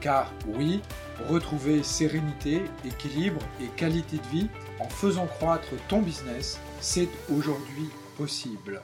Car oui, retrouver sérénité, équilibre et qualité de vie en faisant croître ton business, c'est aujourd'hui possible.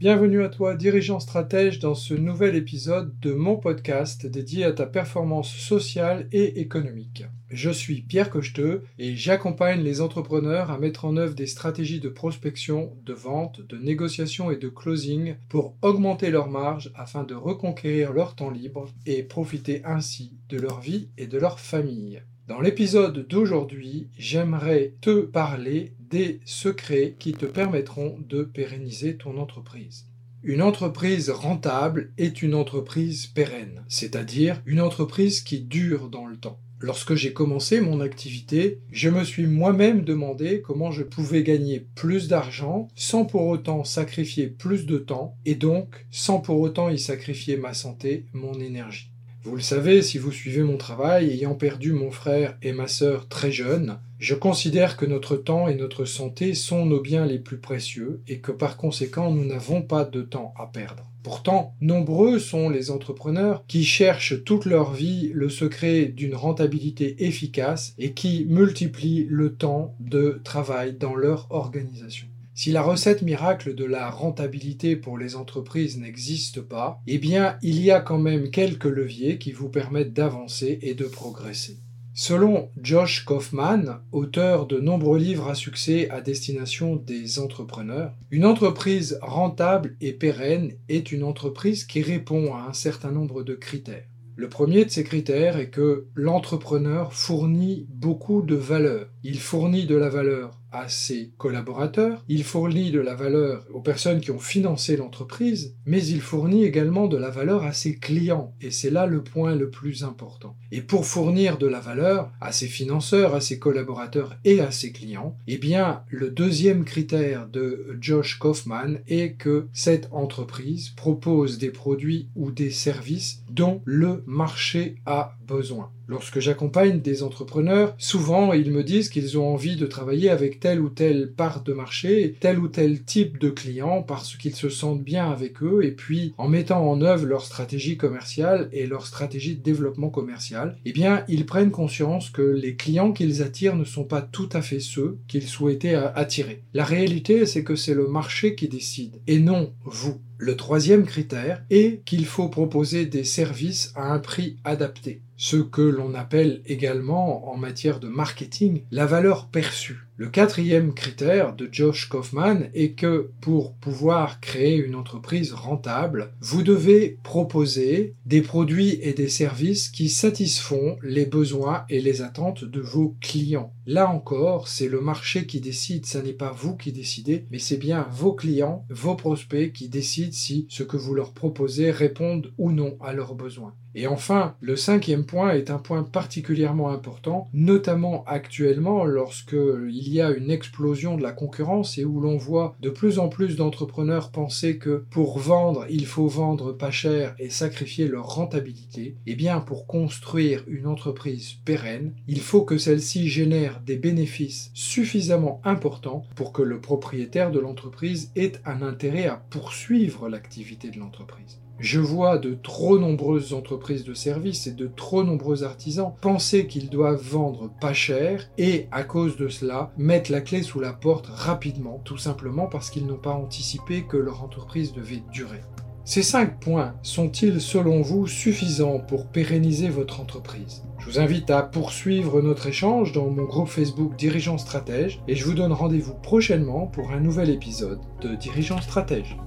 Bienvenue à toi, dirigeant stratège, dans ce nouvel épisode de mon podcast dédié à ta performance sociale et économique. Je suis Pierre Cocheteux et j'accompagne les entrepreneurs à mettre en œuvre des stratégies de prospection, de vente, de négociation et de closing pour augmenter leurs marges afin de reconquérir leur temps libre et profiter ainsi de leur vie et de leur famille. Dans l'épisode d'aujourd'hui, j'aimerais te parler des secrets qui te permettront de pérenniser ton entreprise. Une entreprise rentable est une entreprise pérenne, c'est-à-dire une entreprise qui dure dans le temps. Lorsque j'ai commencé mon activité, je me suis moi-même demandé comment je pouvais gagner plus d'argent sans pour autant sacrifier plus de temps et donc sans pour autant y sacrifier ma santé, mon énergie. Vous le savez, si vous suivez mon travail, ayant perdu mon frère et ma sœur très jeunes, je considère que notre temps et notre santé sont nos biens les plus précieux et que par conséquent nous n'avons pas de temps à perdre. Pourtant, nombreux sont les entrepreneurs qui cherchent toute leur vie le secret d'une rentabilité efficace et qui multiplient le temps de travail dans leur organisation. Si la recette miracle de la rentabilité pour les entreprises n'existe pas, eh bien il y a quand même quelques leviers qui vous permettent d'avancer et de progresser. Selon Josh Kaufman, auteur de nombreux livres à succès à destination des entrepreneurs, une entreprise rentable et pérenne est une entreprise qui répond à un certain nombre de critères. Le premier de ces critères est que l'entrepreneur fournit beaucoup de valeur. Il fournit de la valeur à ses collaborateurs, il fournit de la valeur aux personnes qui ont financé l'entreprise, mais il fournit également de la valeur à ses clients, et c'est là le point le plus important. Et pour fournir de la valeur à ses financeurs, à ses collaborateurs et à ses clients, eh bien, le deuxième critère de Josh Kaufman est que cette entreprise propose des produits ou des services dont le marché a besoin. Lorsque j'accompagne des entrepreneurs, souvent ils me disent qu'ils ont envie de travailler avec telle ou telle part de marché, tel ou tel type de client parce qu'ils se sentent bien avec eux et puis en mettant en œuvre leur stratégie commerciale et leur stratégie de développement commercial, eh bien ils prennent conscience que les clients qu'ils attirent ne sont pas tout à fait ceux qu'ils souhaitaient attirer. La réalité c'est que c'est le marché qui décide et non vous. Le troisième critère est qu'il faut proposer des services à un prix adapté ce que l'on appelle également en matière de marketing la valeur perçue. Le quatrième critère de Josh Kaufman est que pour pouvoir créer une entreprise rentable, vous devez proposer des produits et des services qui satisfont les besoins et les attentes de vos clients. Là encore, c'est le marché qui décide, ce n'est pas vous qui décidez, mais c'est bien vos clients, vos prospects qui décident si ce que vous leur proposez répond ou non à leurs besoins. Et enfin, le cinquième point est un point particulièrement important, notamment actuellement lorsque il y a une explosion de la concurrence et où l'on voit de plus en plus d'entrepreneurs penser que pour vendre, il faut vendre pas cher et sacrifier leur rentabilité. Eh bien, pour construire une entreprise pérenne, il faut que celle-ci génère des bénéfices suffisamment importants pour que le propriétaire de l'entreprise ait un intérêt à poursuivre l'activité de l'entreprise. Je vois de trop nombreuses entreprises de services et de trop nombreux artisans penser qu'ils doivent vendre pas cher et à cause de cela mettre la clé sous la porte rapidement, tout simplement parce qu'ils n'ont pas anticipé que leur entreprise devait durer. Ces cinq points sont-ils selon vous suffisants pour pérenniser votre entreprise? Je vous invite à poursuivre notre échange dans mon groupe Facebook Dirigeants Stratège et je vous donne rendez-vous prochainement pour un nouvel épisode de Dirigeants Stratège.